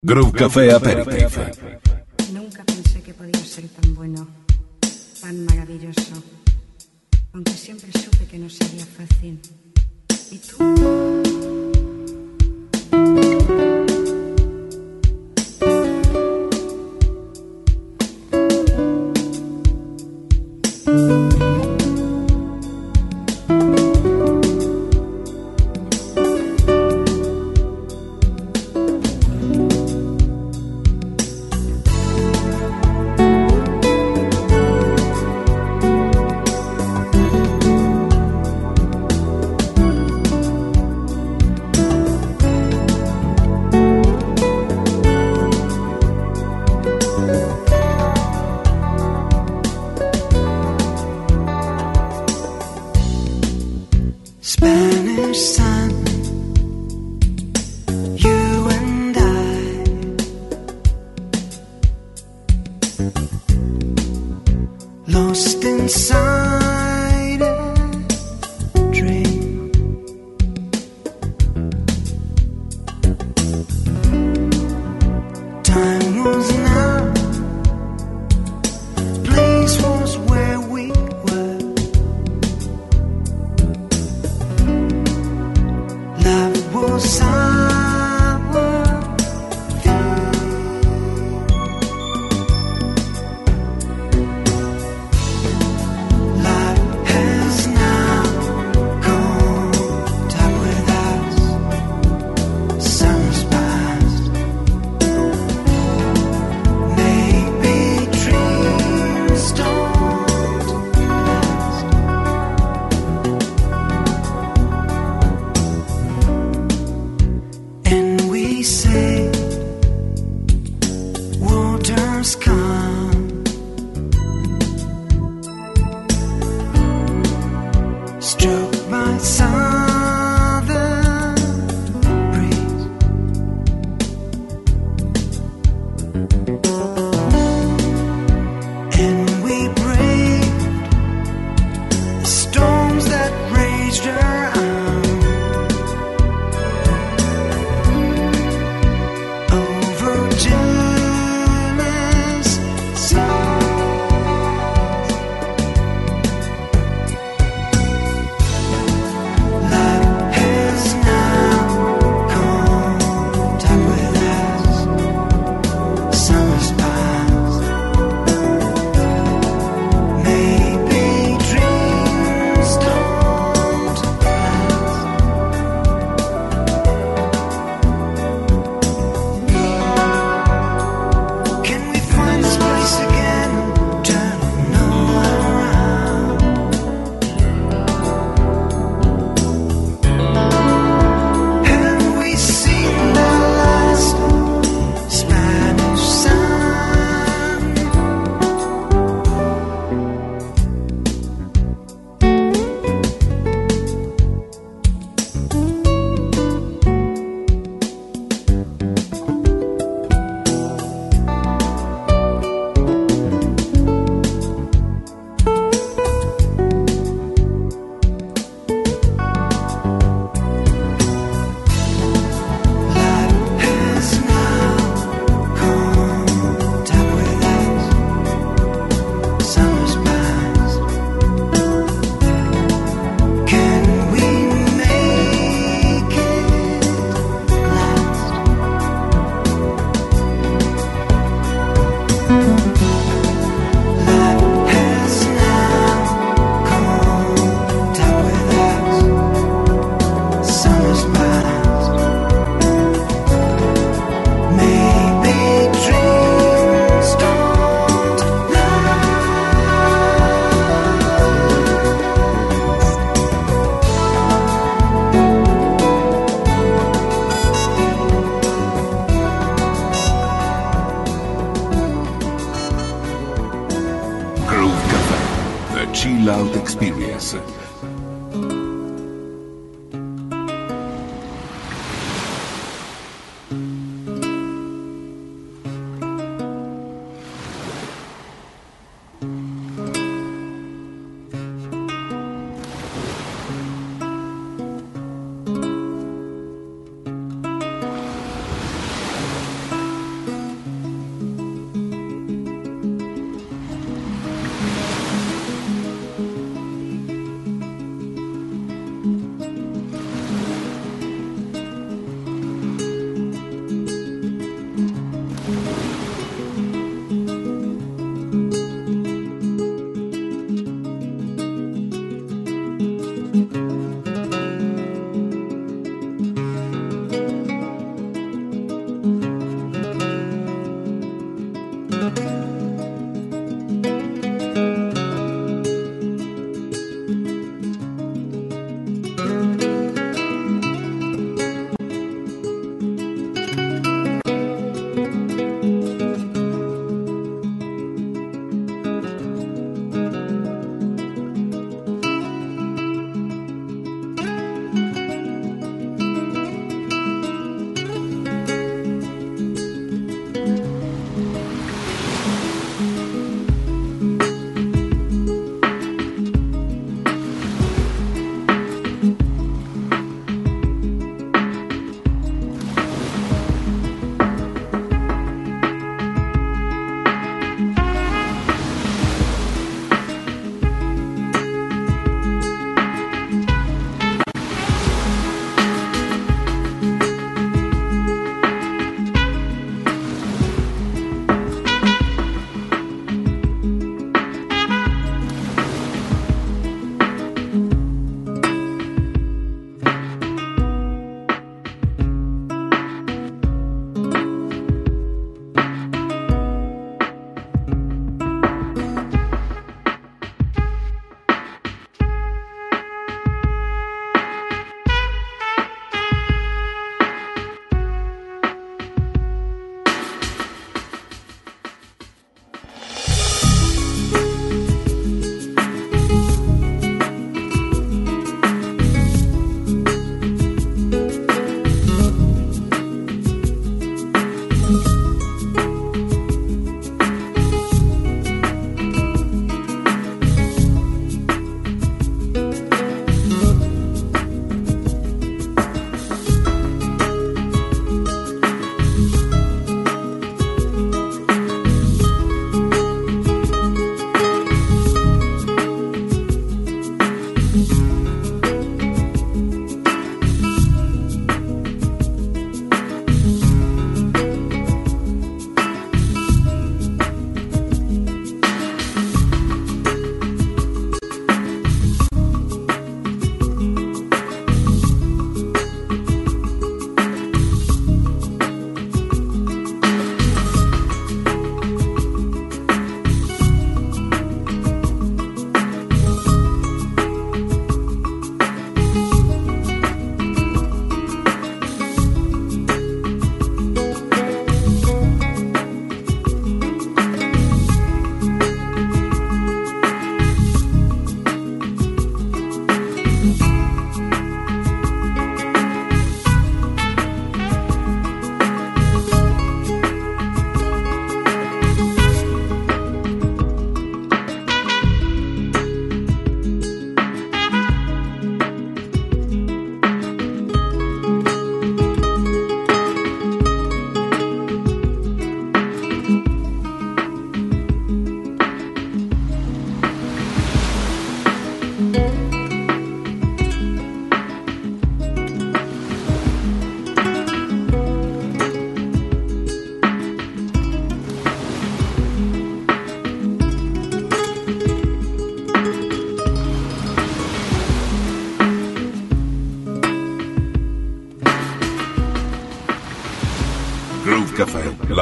Groove Café Aperitif. Nunca pensé que podía ser tan bueno, tan maravilloso, aunque siempre supe que no sería fácil. ¿Y tú?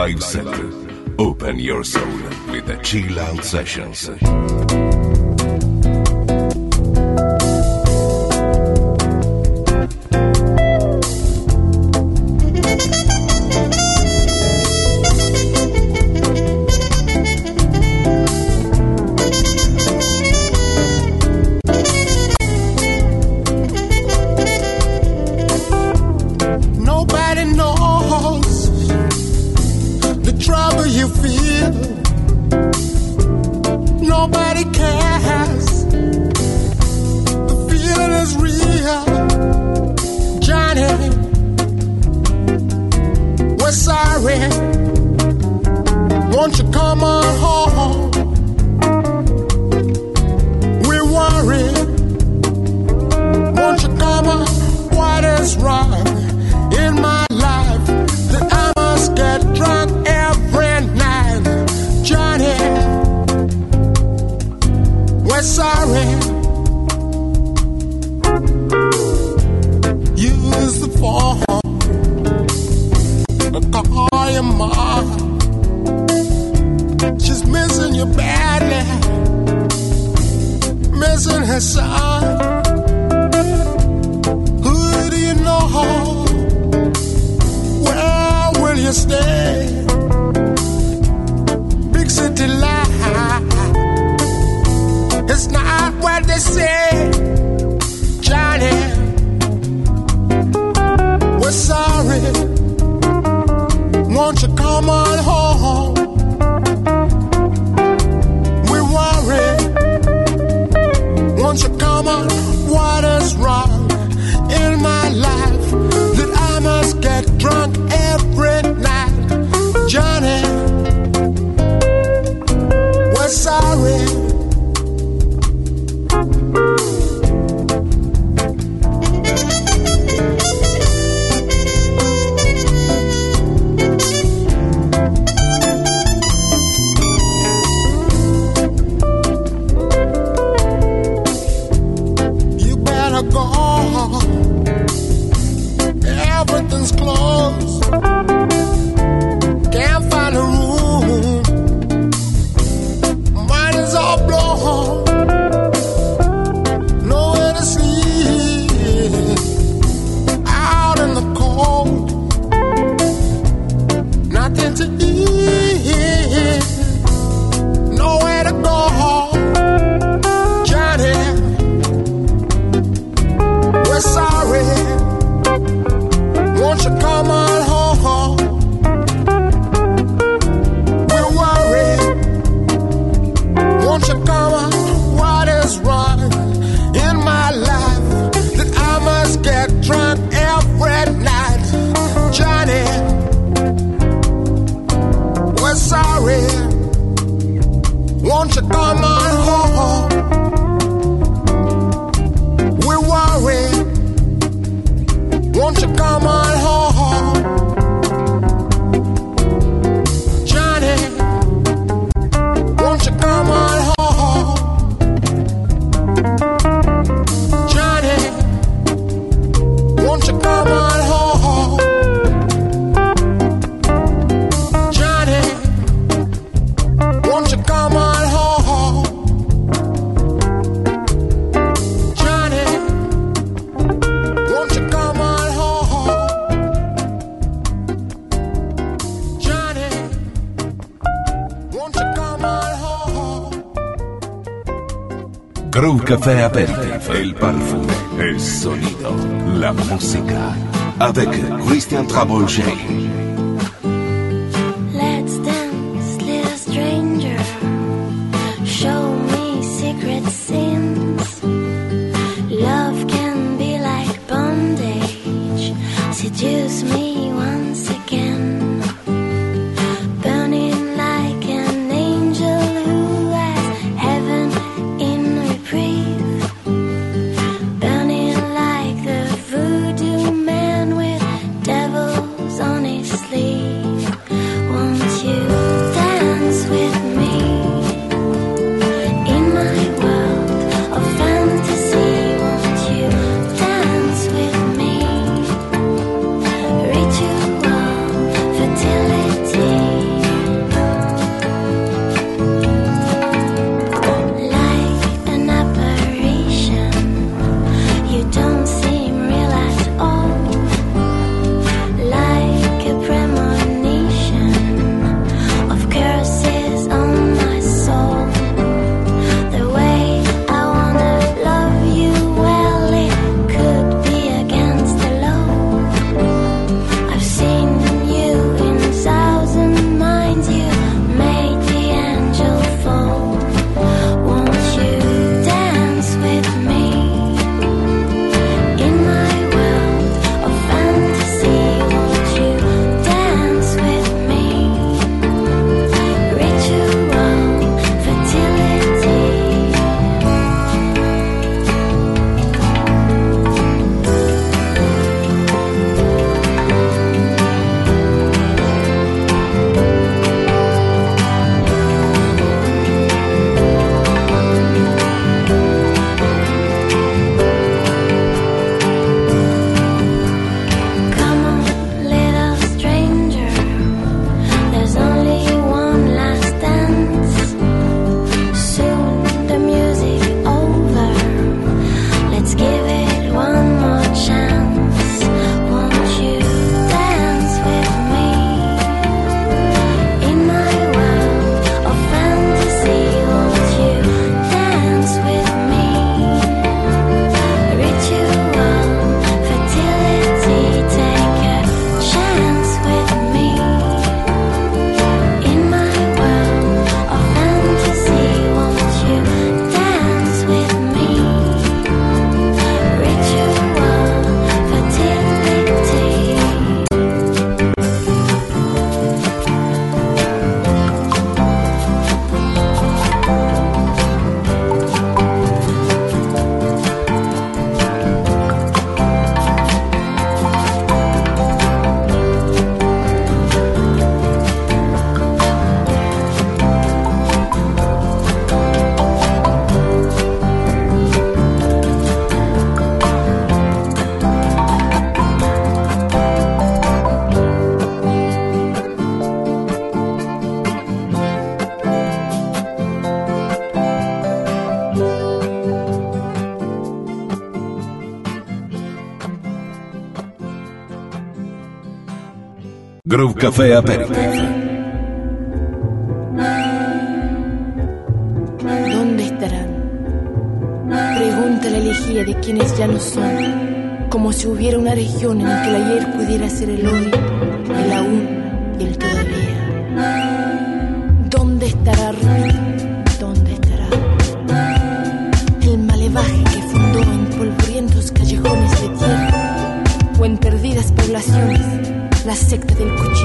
Live Open your soul with the chill out sessions. entrepreneur. Road Café Aperitif, el perfume, el sonido, la música. Avec Christian Trabolger. Café Aperitif. ¿Dónde estarán? Pregunta la elegía de quienes ya no son, como si hubiera una región en la que el ayer pudiera ser el hoy, el aún y el todavía. ¿Dónde estará Ruth? ¿Dónde estará? El malevaje que fundó en polvorientos callejones de tierra o en perdidas poblaciones la secta del cuchillo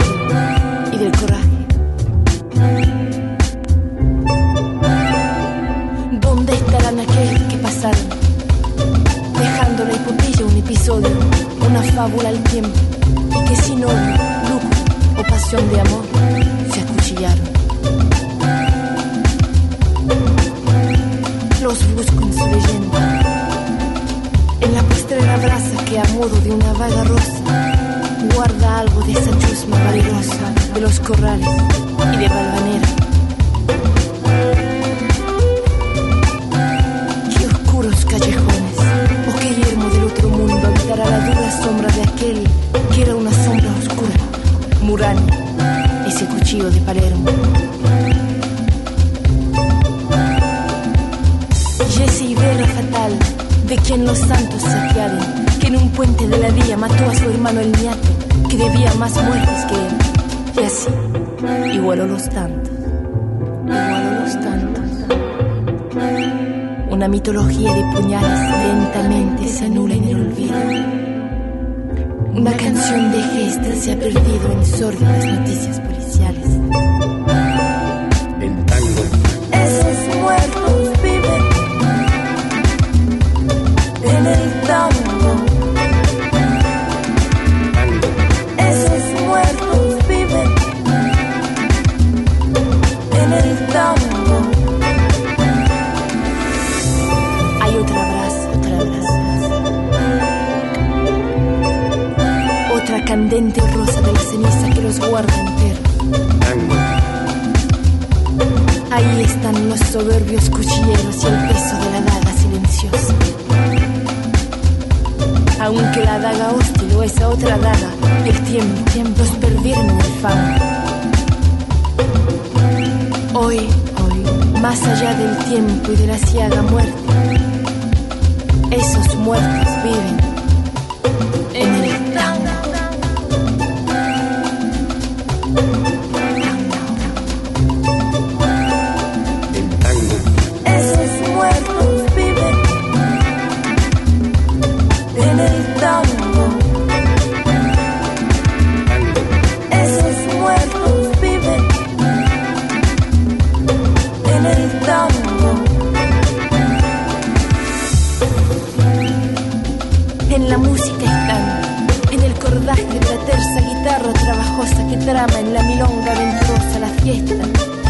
trama en la milonga aventurosa la fiesta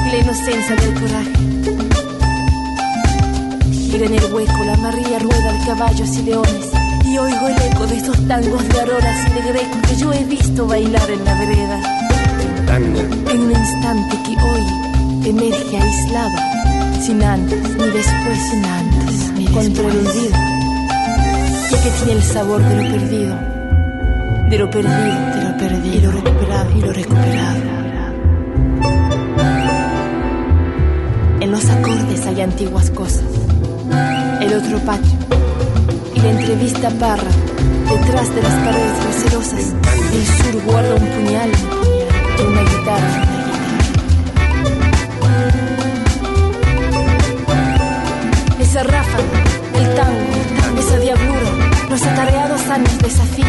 y la inocencia del coraje. Gira en el hueco la María rueda al caballos y leones y oigo el eco de esos tangos de auroras y de greco que yo he visto bailar en la vereda. el tango, En un instante que hoy emerge aislado, sin antes ni después, sin antes, ni contra el olvido, ya que tiene el sabor de lo perdido, de lo perdido, de lo perdido, lo y lo recuperado. En los acordes hay antiguas cosas, el otro patio y la entrevista parra detrás de las paredes recelosas. El sur guarda un puñal y una guitarra. Esa ráfaga, el tango, esa diablura, los atareados años de desafío,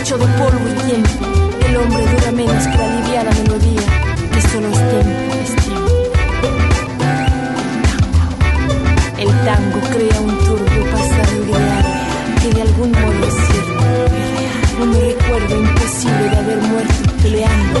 hecho de polvo y tiempo. El hombre dura menos que la liviana melodía, que solo es tiempo, es tiempo. El tango crea un turbio pasado ideal que de algún modo es cierto. Un recuerdo imposible de haber muerto peleando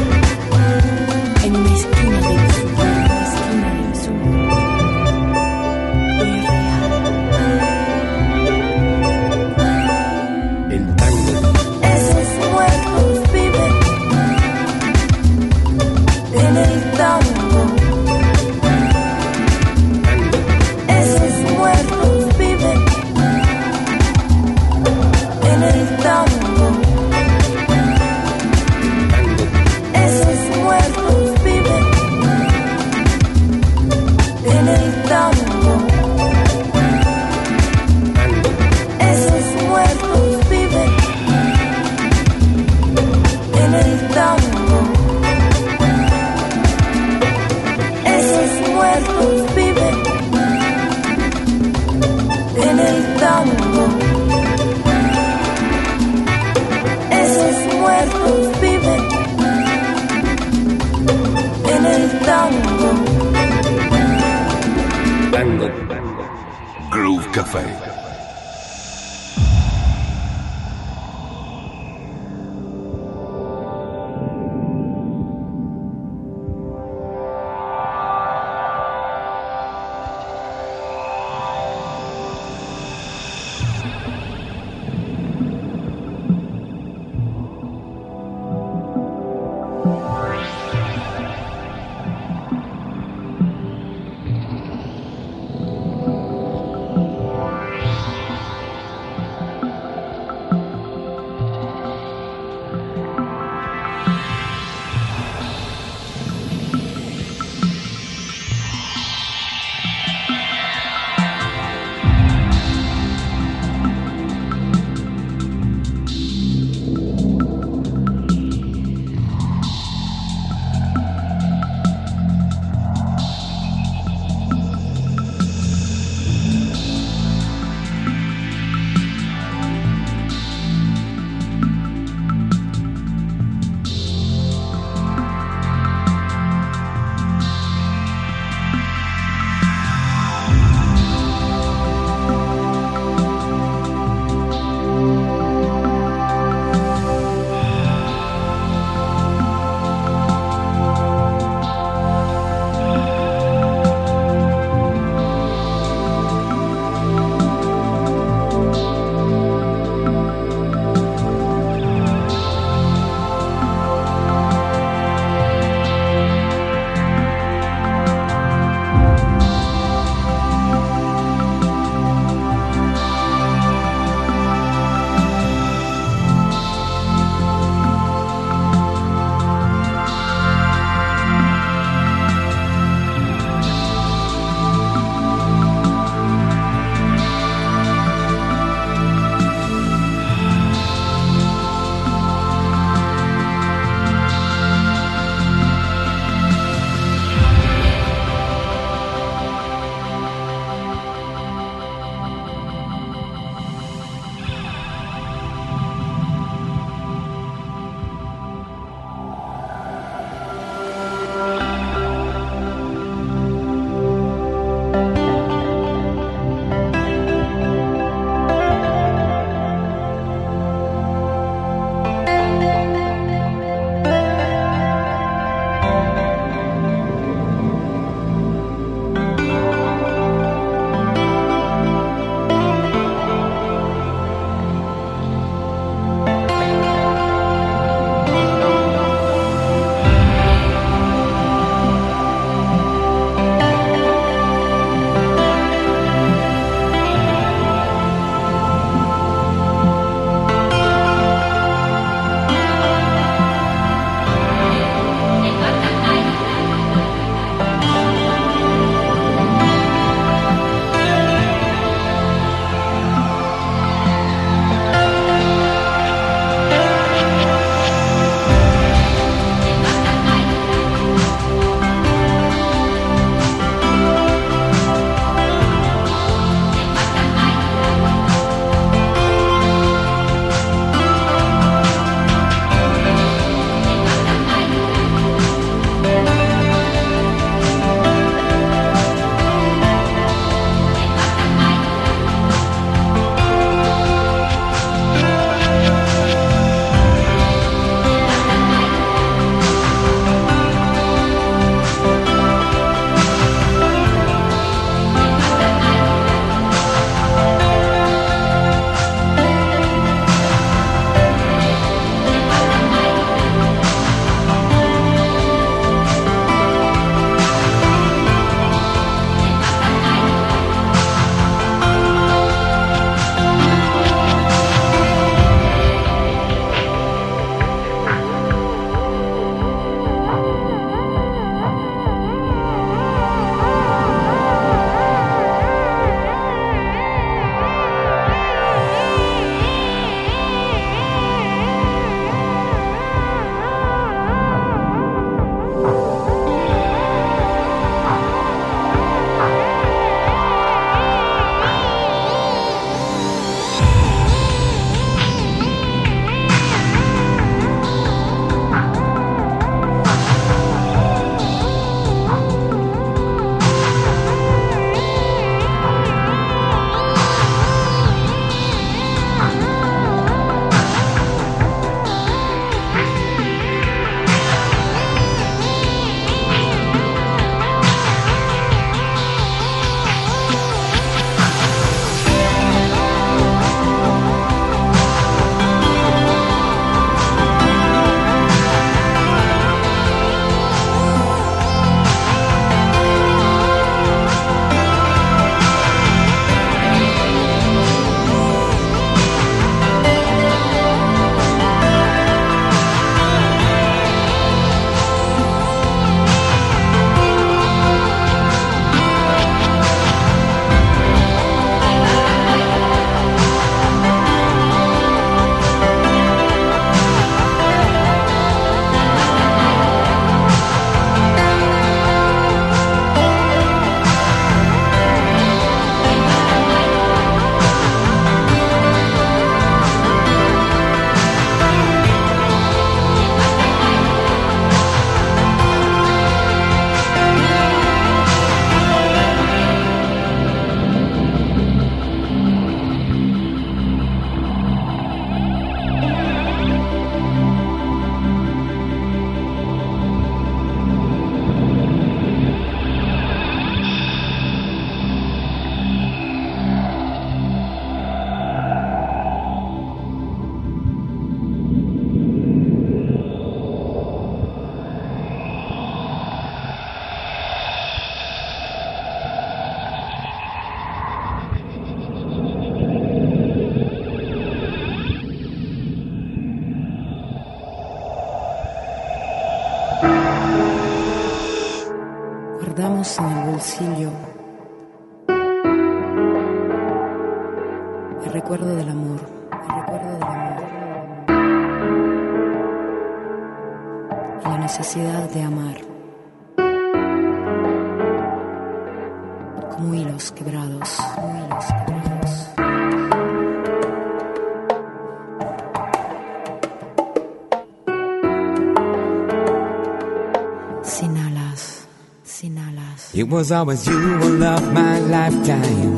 It was always you who loved my lifetime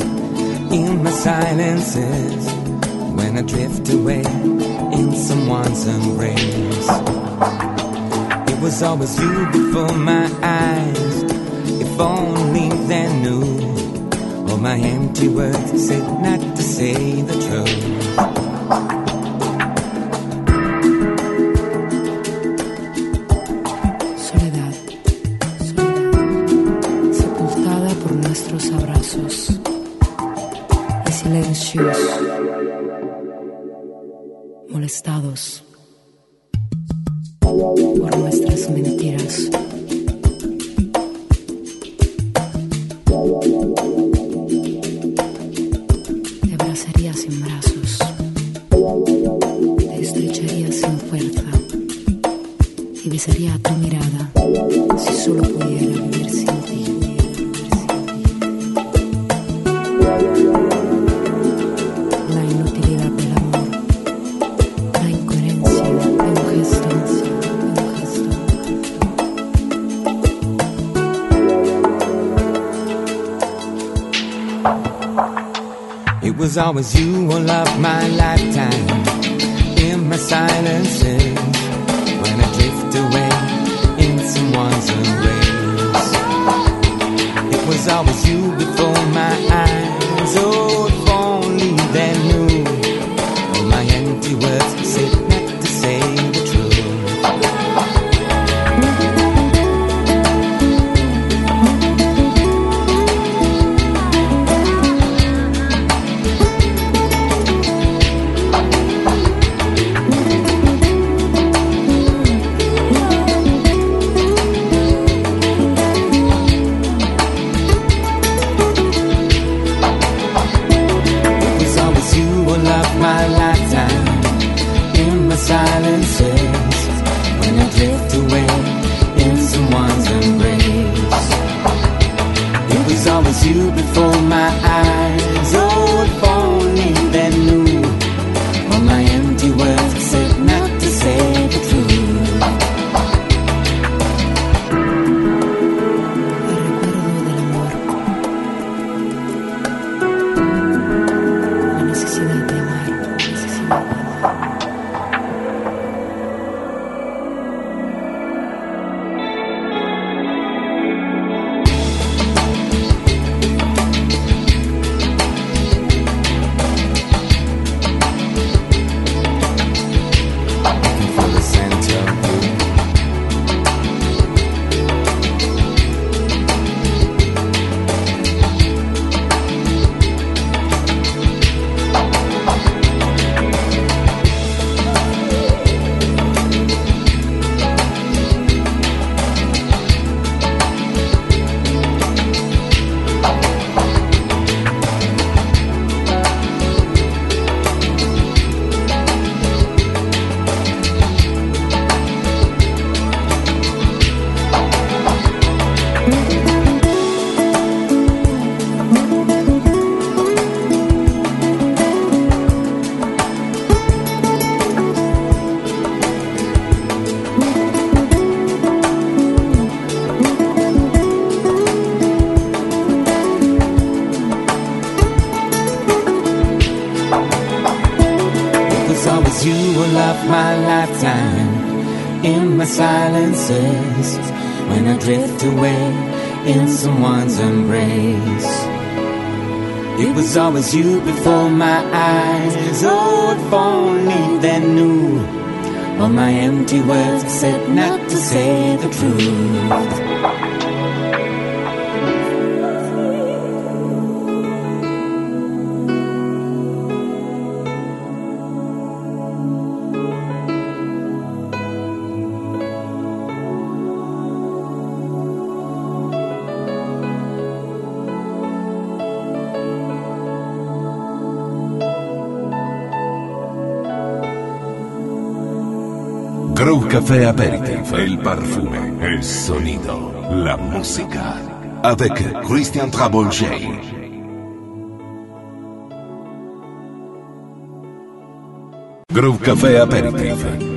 in my silences when I drift away in someone's embrace. It was always you before my eyes. If only they knew all my empty words said not to say the truth. someone's embrace. It was always you before my eyes. Oh, if only they knew all my empty words said not to say the truth. caffè aperitif, il perfume, il sonido, la música. Avec Christian Trabolger. Groove Café Aperitif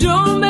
Don't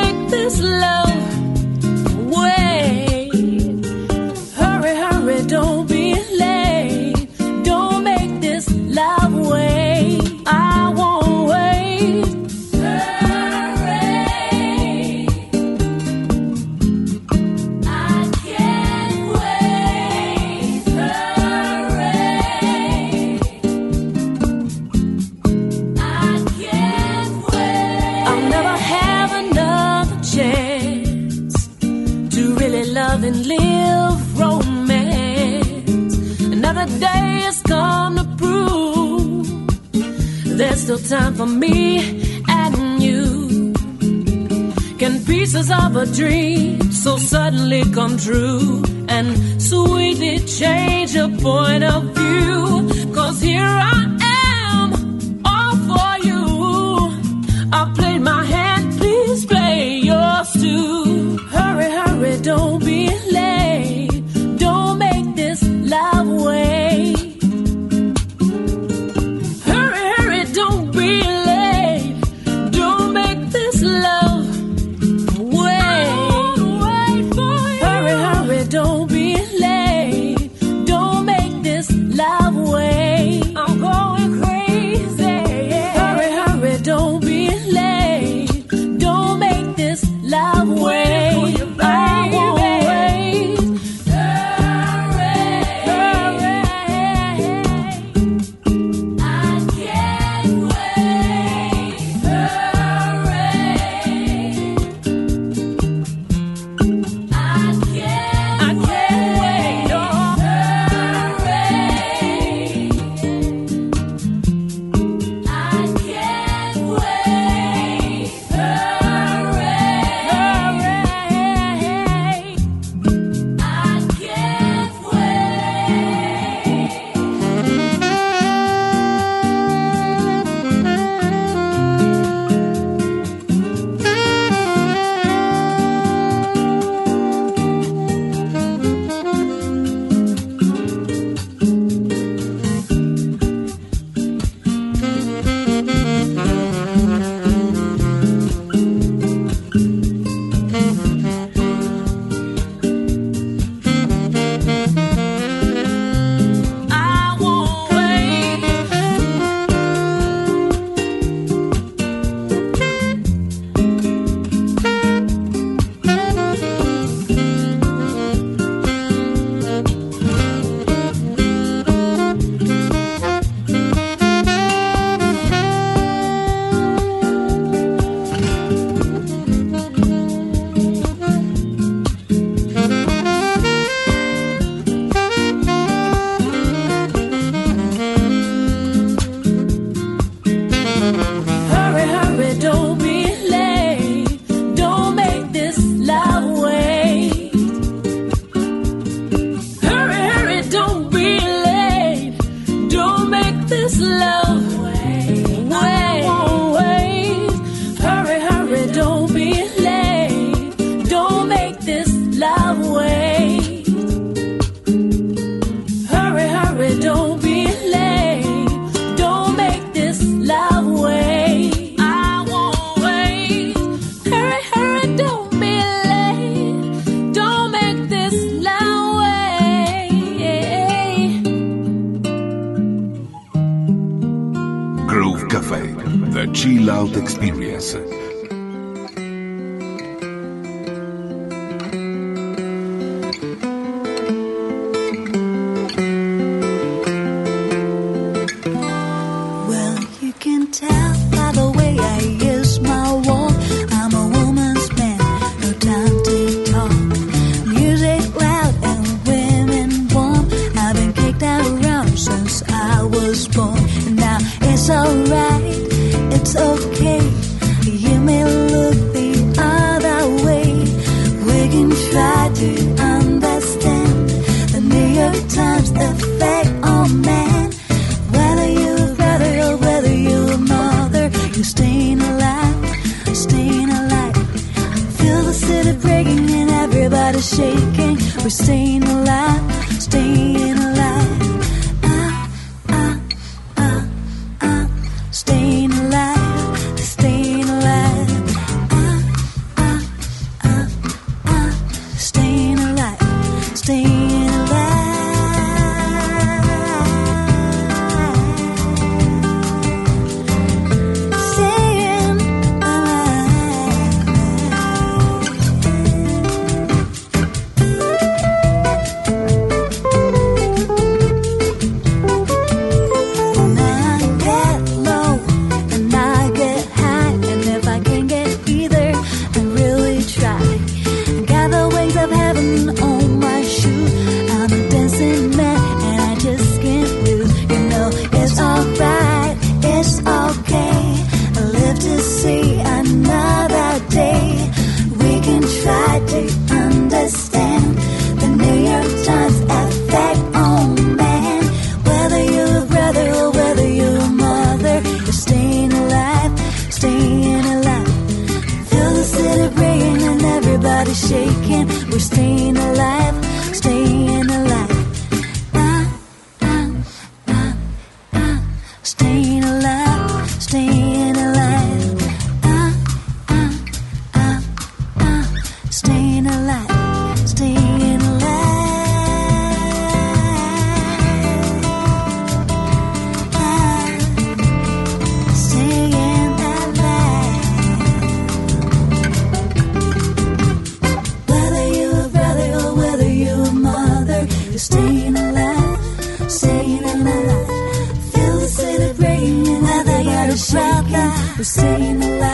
Enxada, você não lá.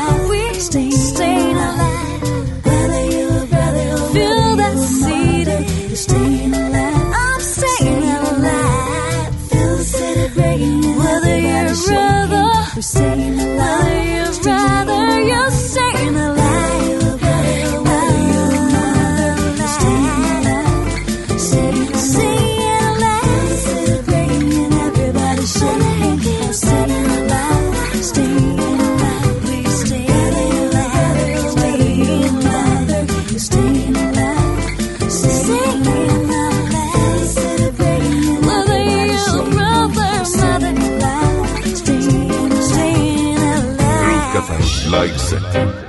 London.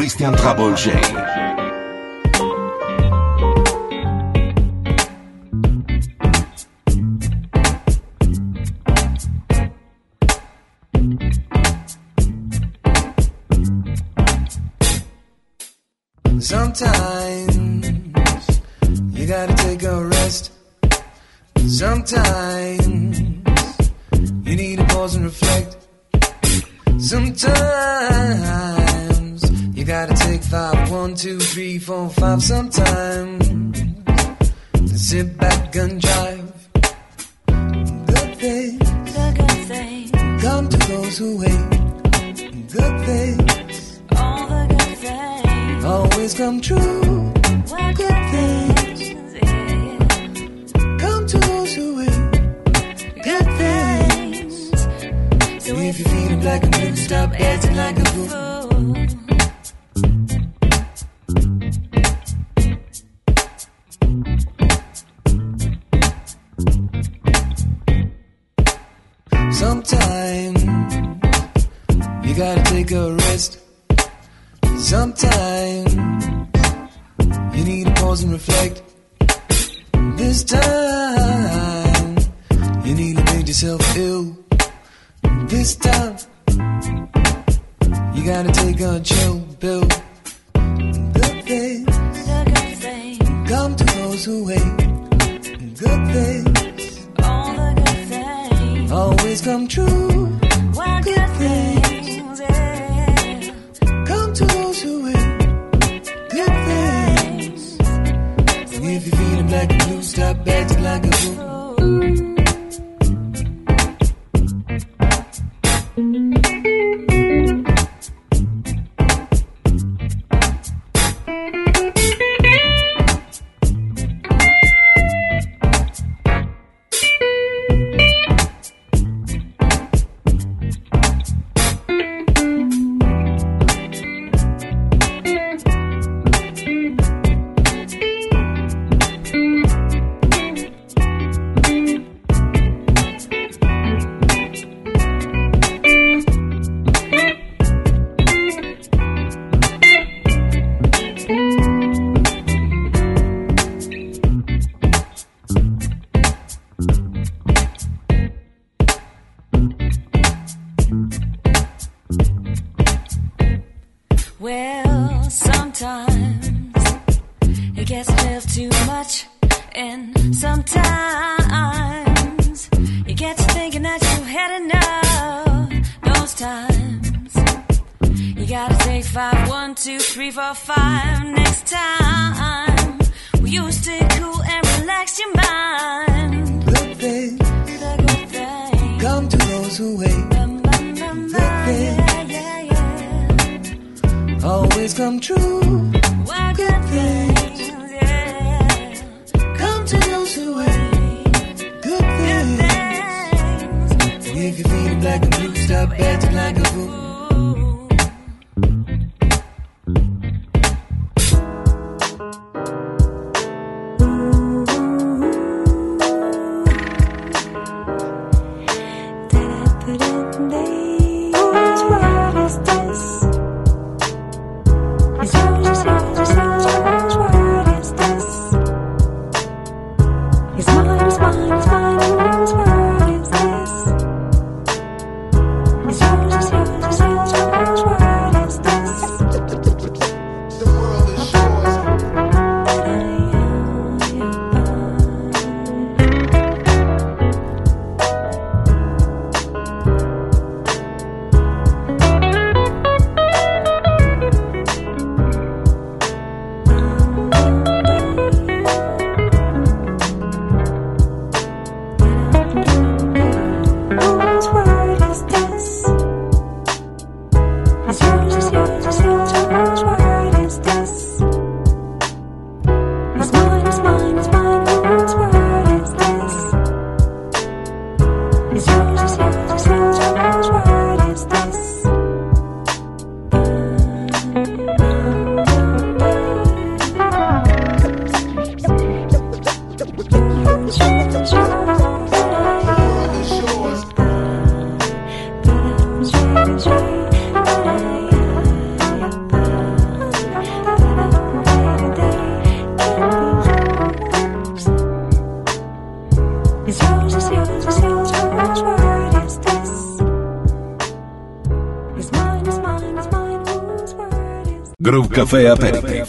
Christian Trouble Groove Café Aperitif.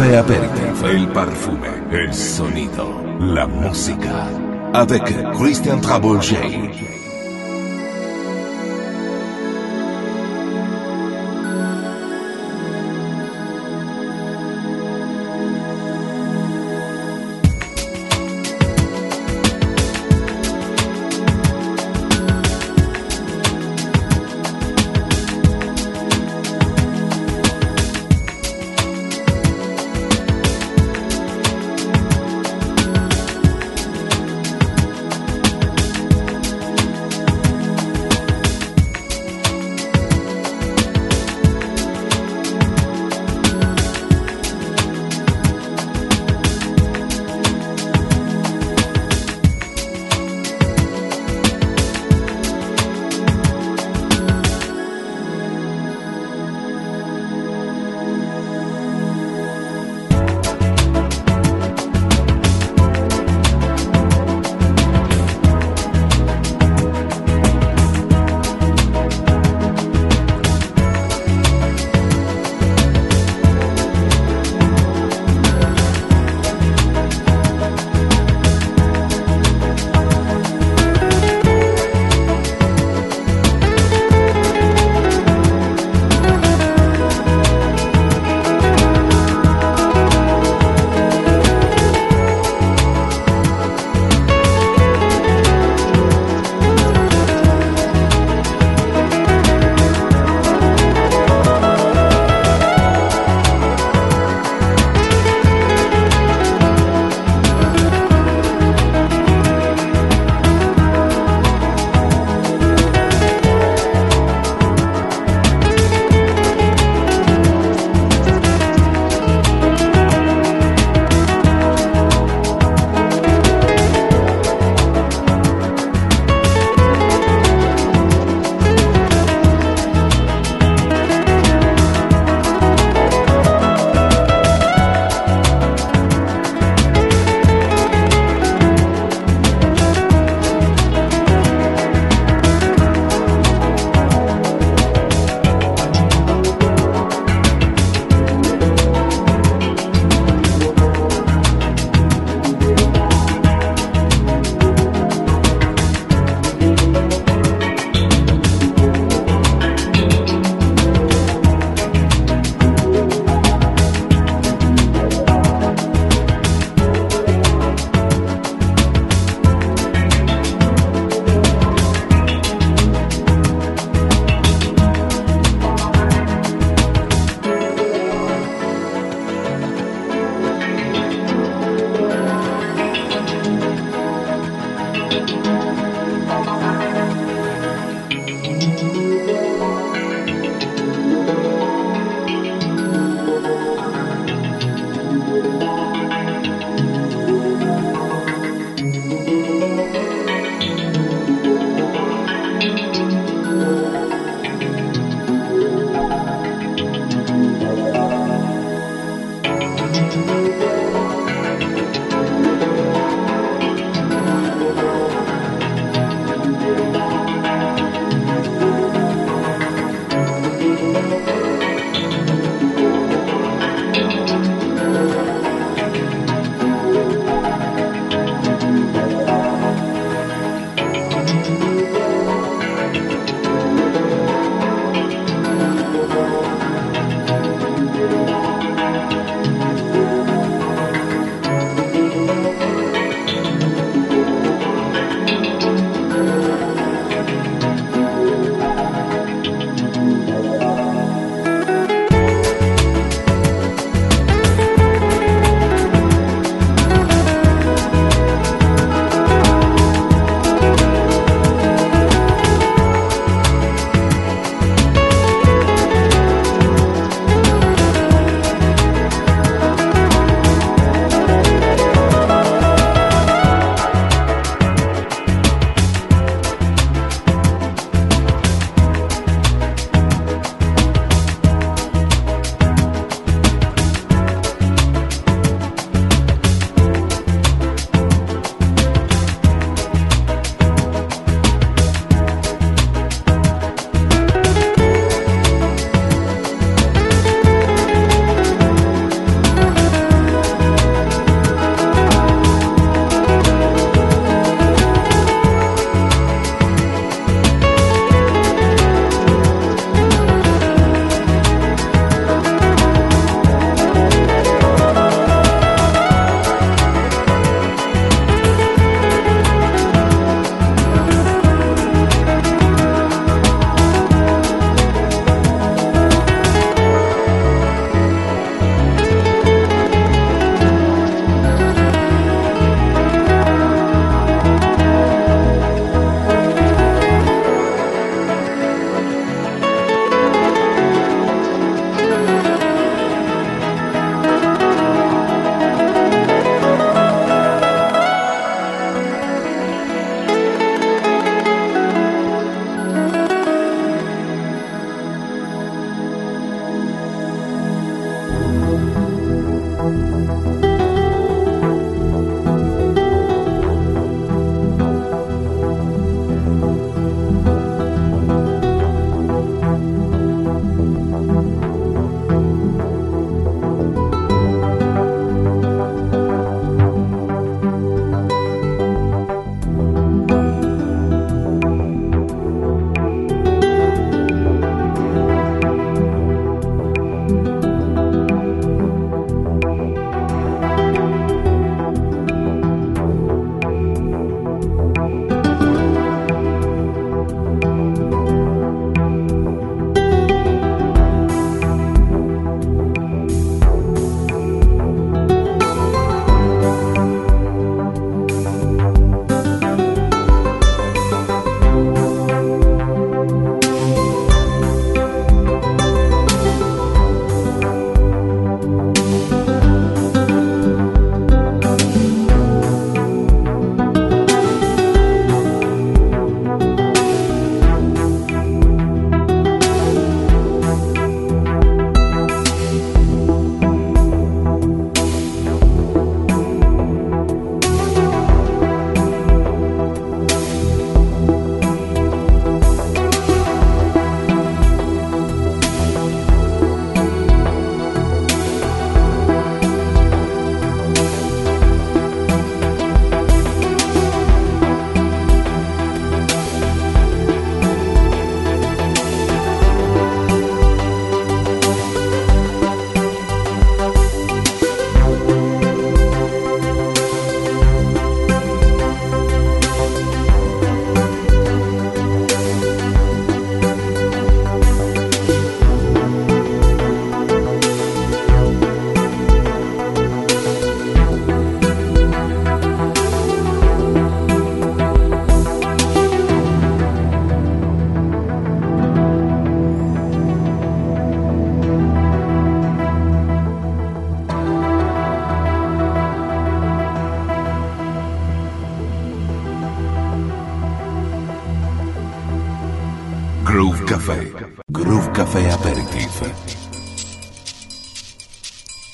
Café Aperitif, el perfume, el sonido, la música. Avec Christian Trabolger.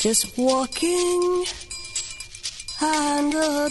Just walking and a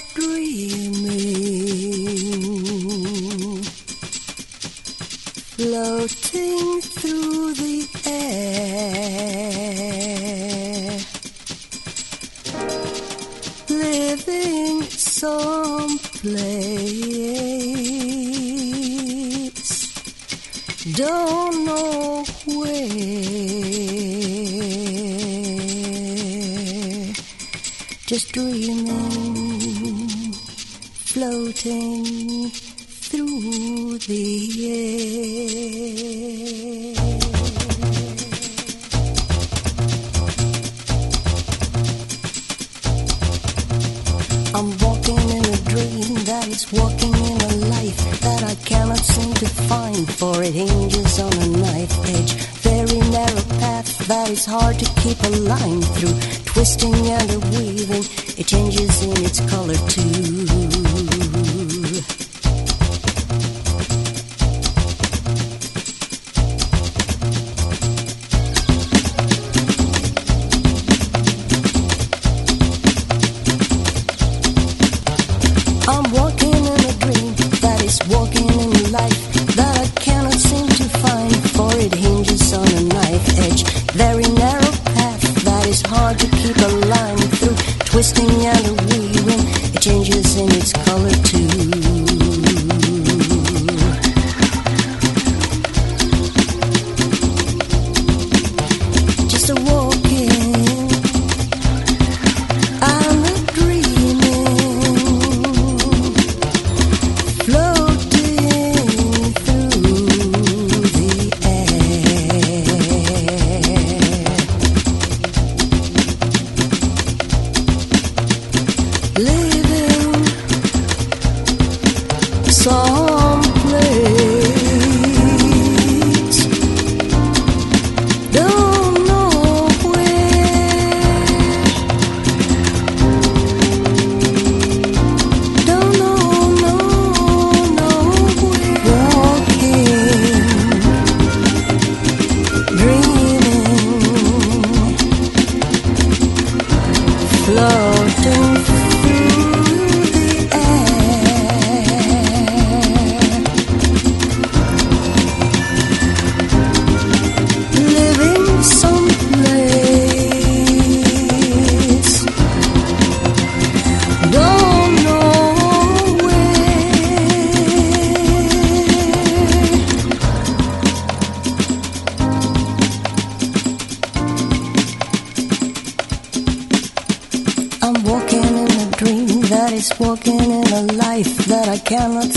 son.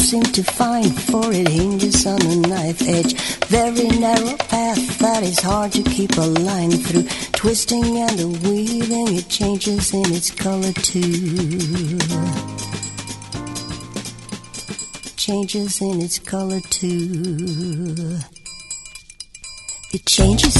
seem to find, for it hinges on a knife edge. Very narrow path that is hard to keep a line through. Twisting and weaving, it changes in its color too. Changes in its color too. It changes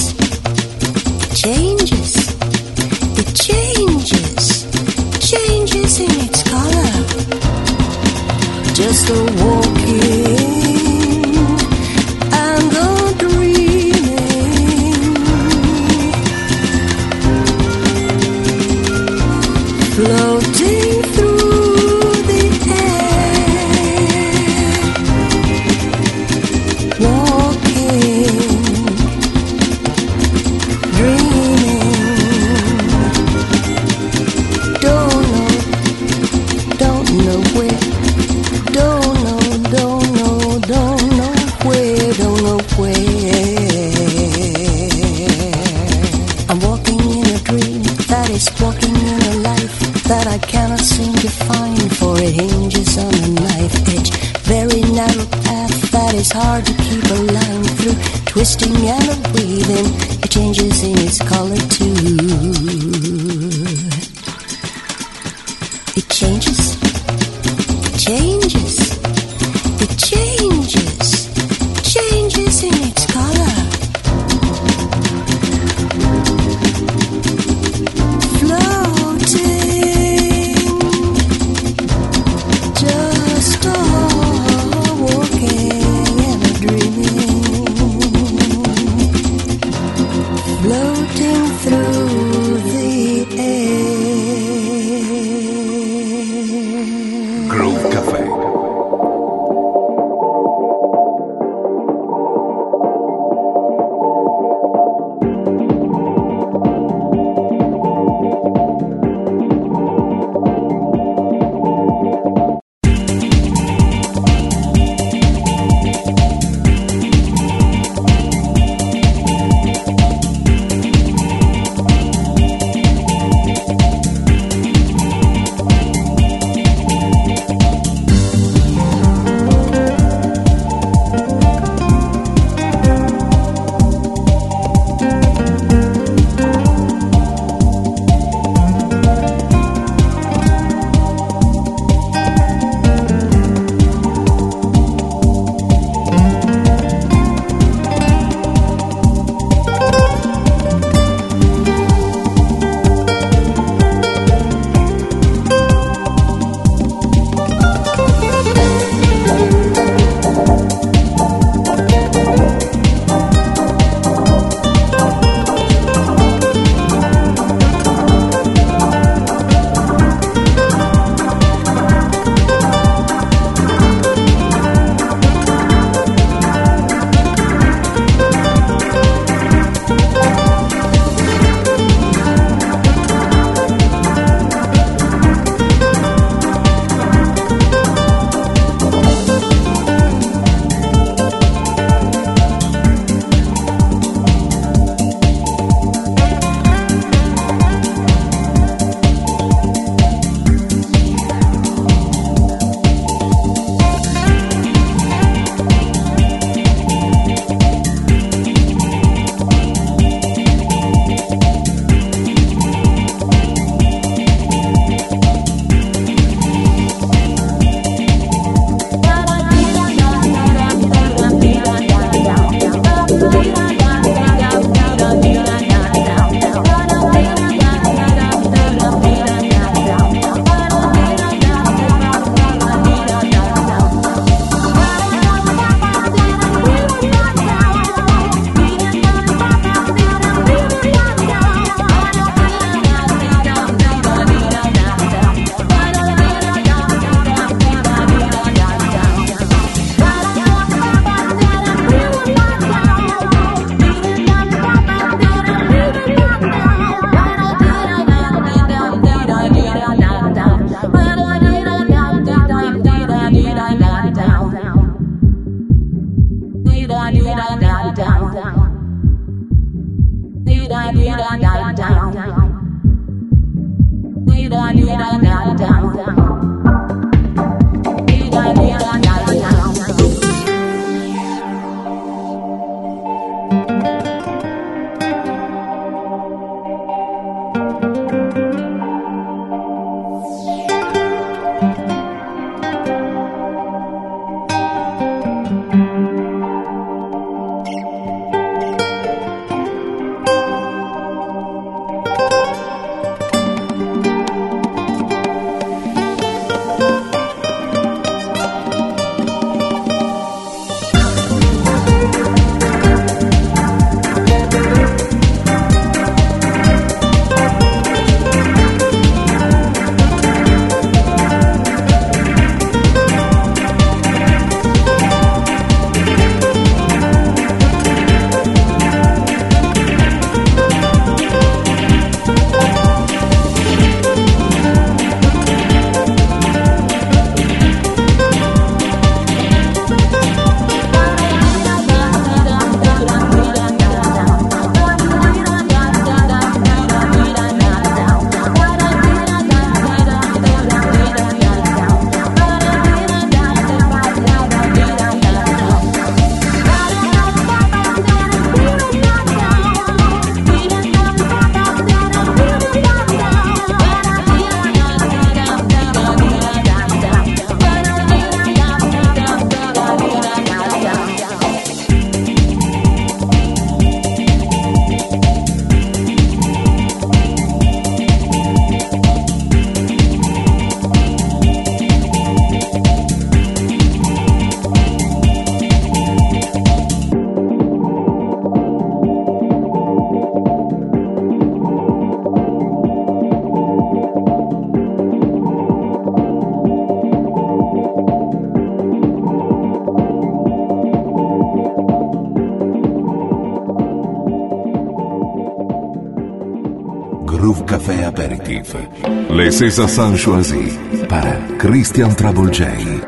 Les César sont choisis par Christian Travolgei.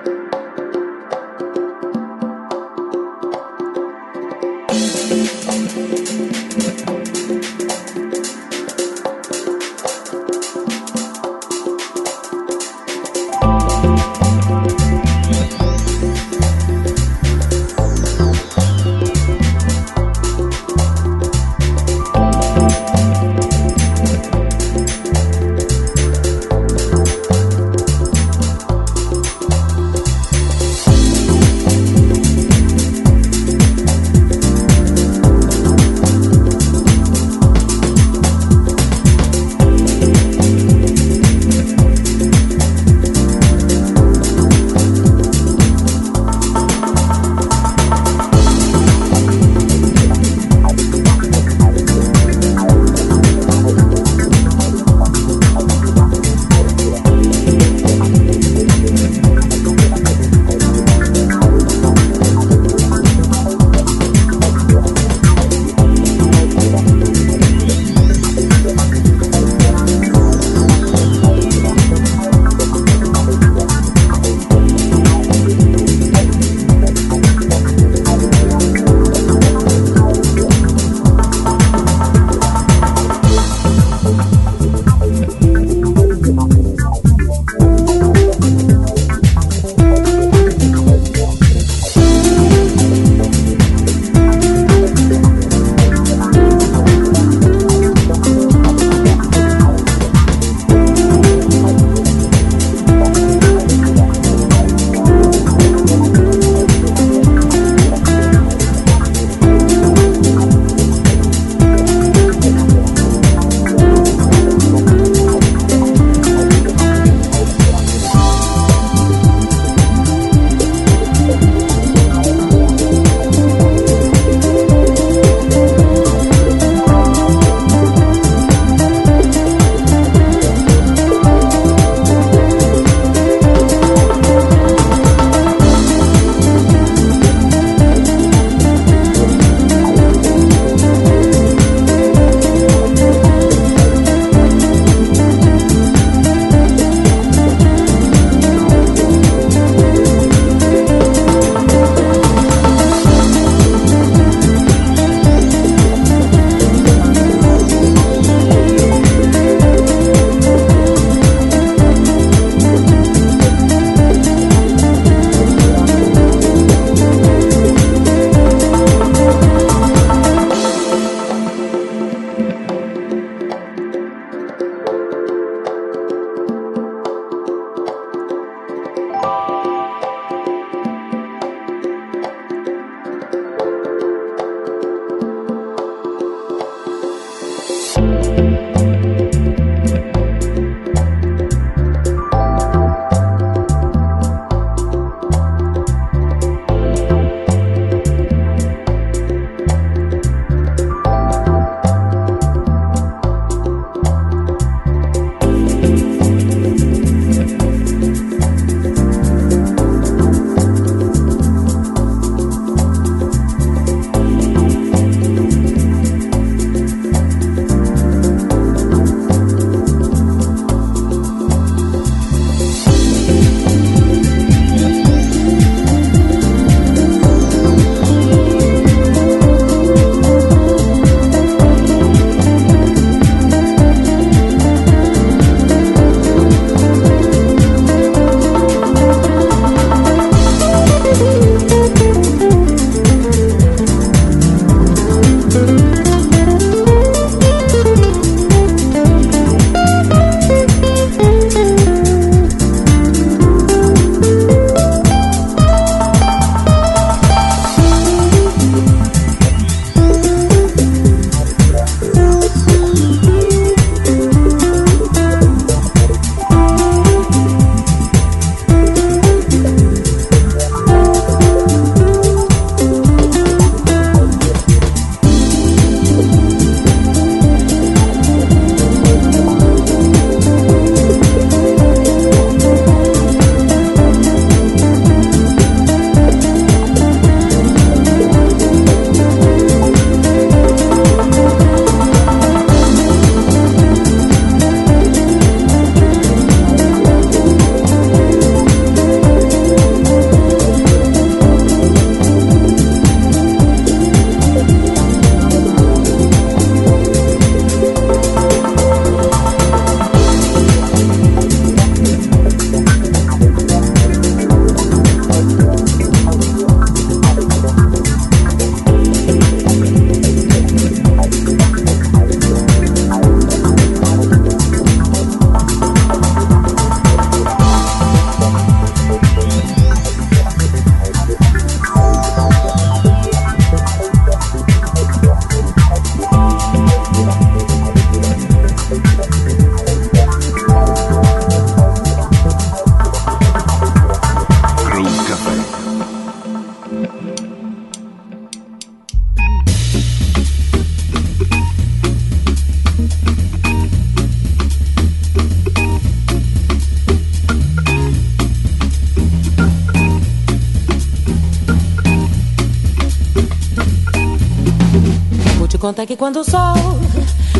Contar que quando o sol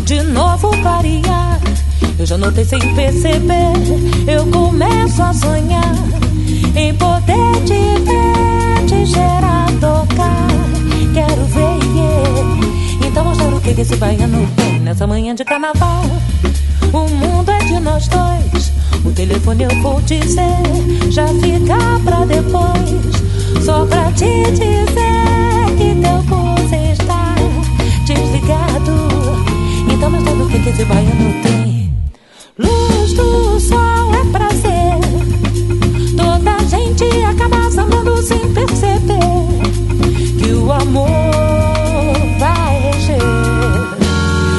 de novo clarear, eu já notei sem perceber, eu começo a sonhar em poder te ver, te cheirar, tocar. Quero ver, yeah. então mostrar o que esse baiano tem nessa manhã de carnaval. O mundo é de nós dois. O telefone eu vou dizer, já fica pra depois. Só pra te dizer que teu está Então mostra o que que esse baiano tem. Luz do sol é prazer. Toda gente acaba samando sem perceber que o amor vai reger.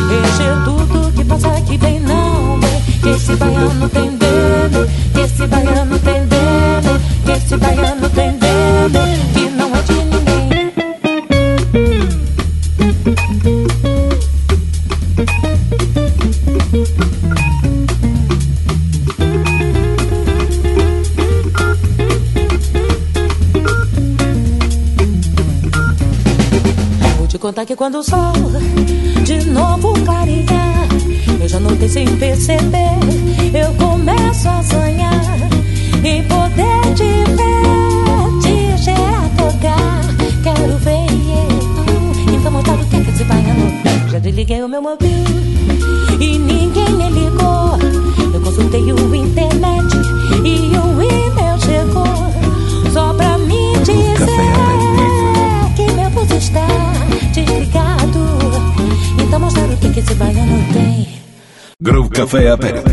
Reger tudo que passa aqui bem não vem. Que esse baiano tem dedo, que esse baiano tem dedo, que esse baiano tem dedo, quando o sol Groove Café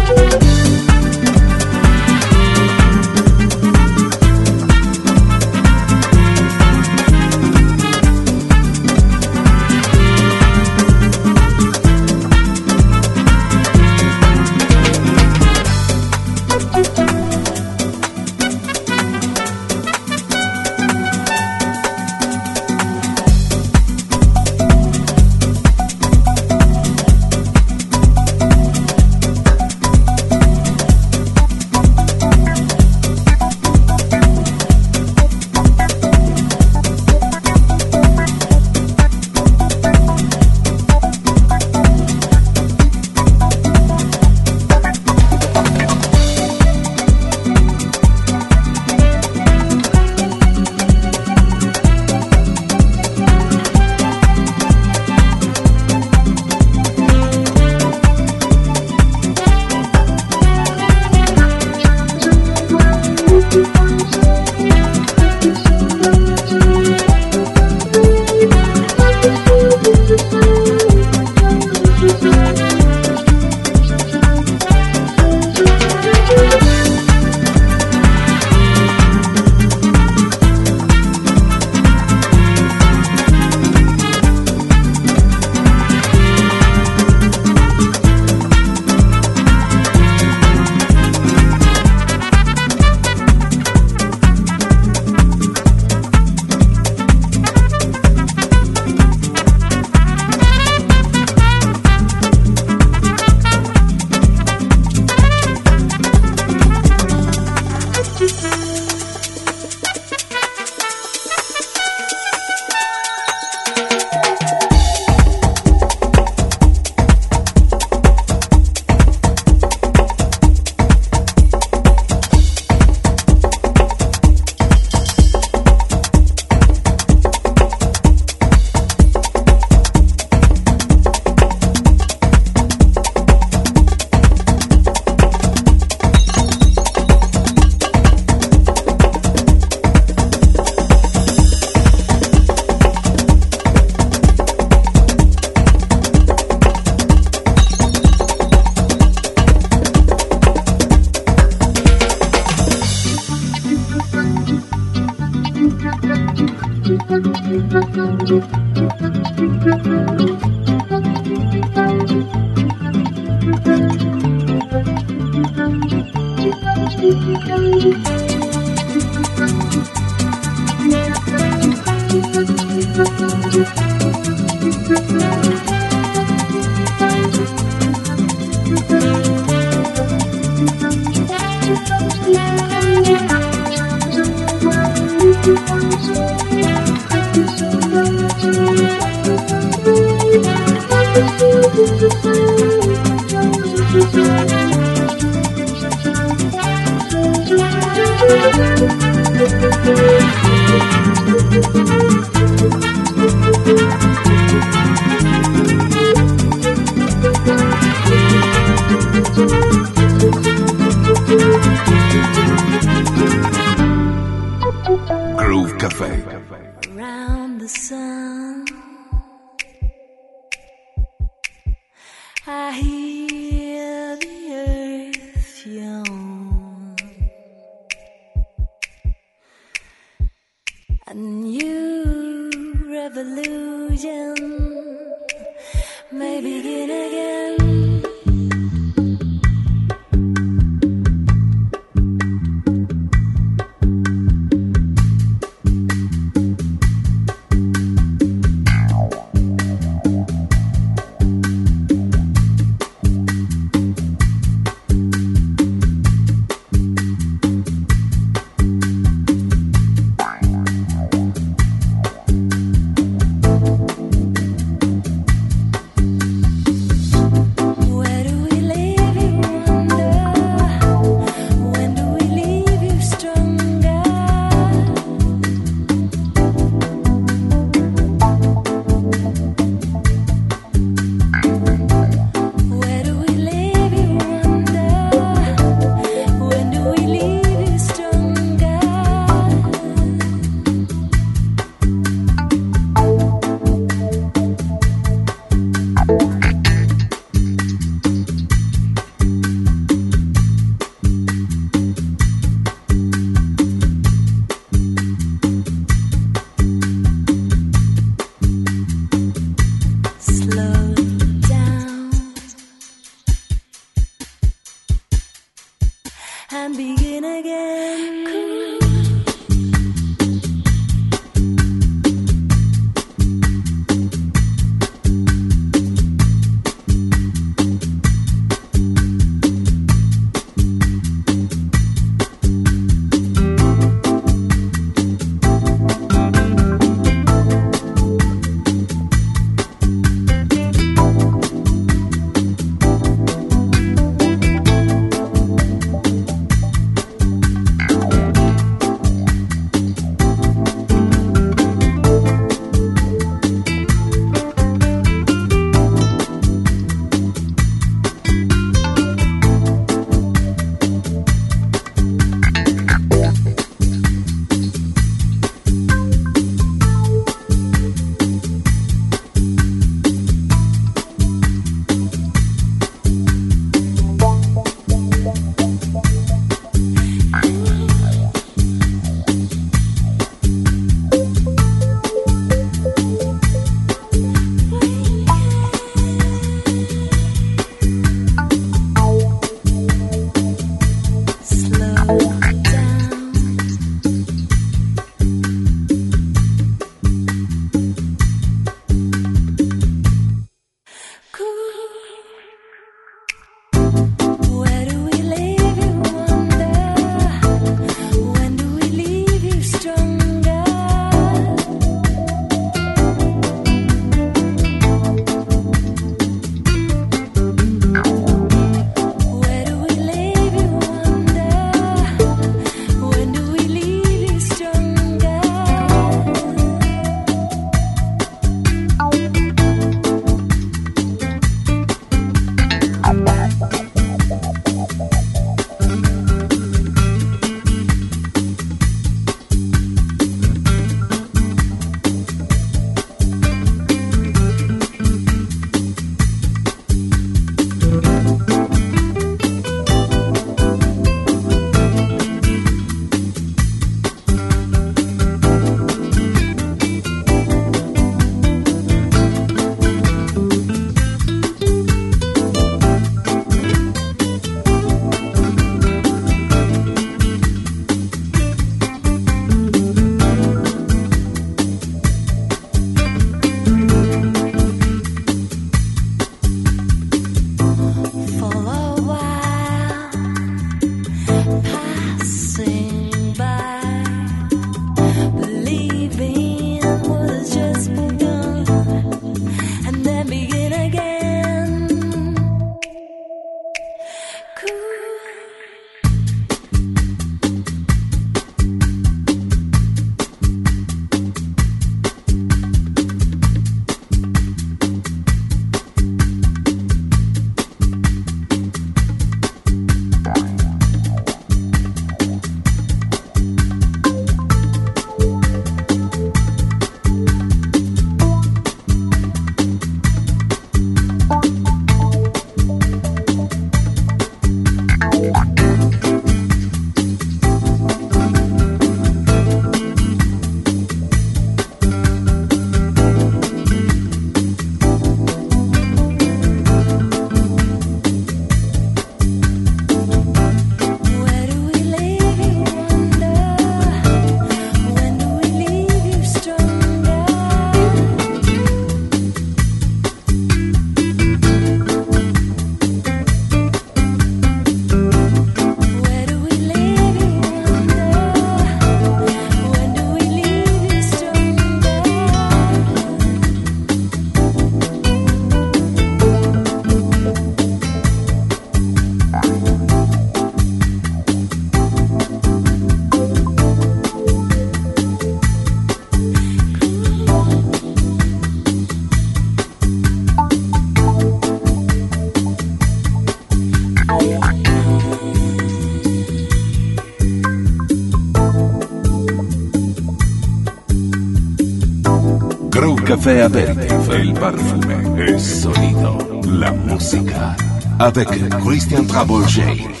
Café Aperitivo, el perfume, el sonido, la música. Avec Christian Trabolger.